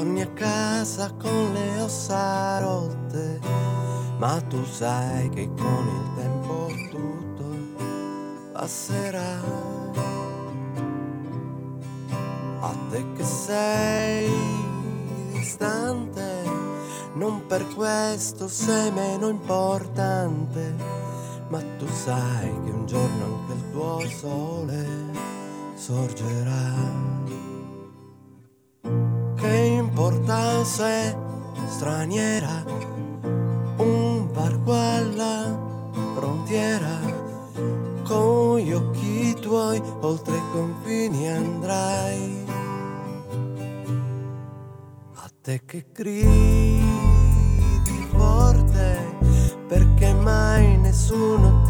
Torni a casa con le ossa rotte, ma tu sai che con il tempo tutto passerà. A te che sei distante, non per questo sei meno importante, ma tu sai che un giorno anche il tuo sole sorgerà importanza è straniera, un barco alla frontiera, con gli occhi tuoi oltre i confini andrai. A te che gridi forte, perché mai nessuno ti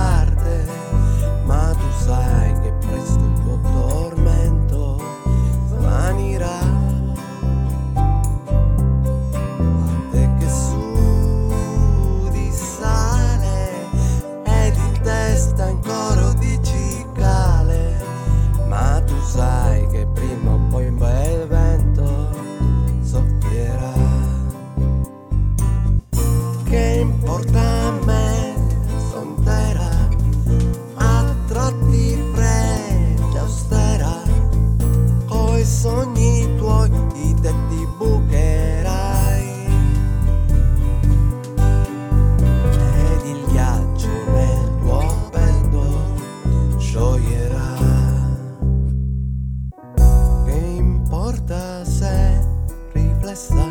sogni tuoi i tetti bucherai. Ed il ghiaccio nel tuo petto scioglierà. porta sé riflessa,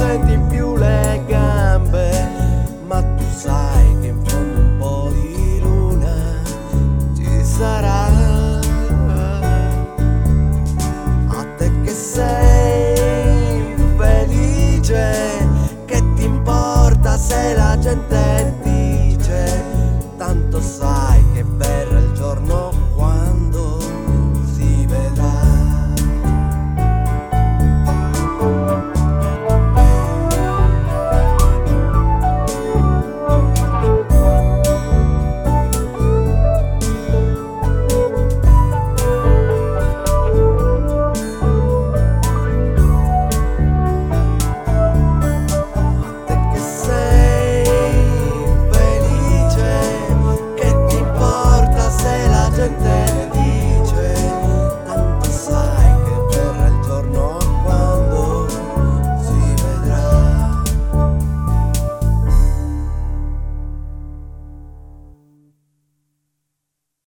senti più le gambe, ma tu sai che in fondo un po' di luna ci sarà. A te che sei felice, che ti importa se la gente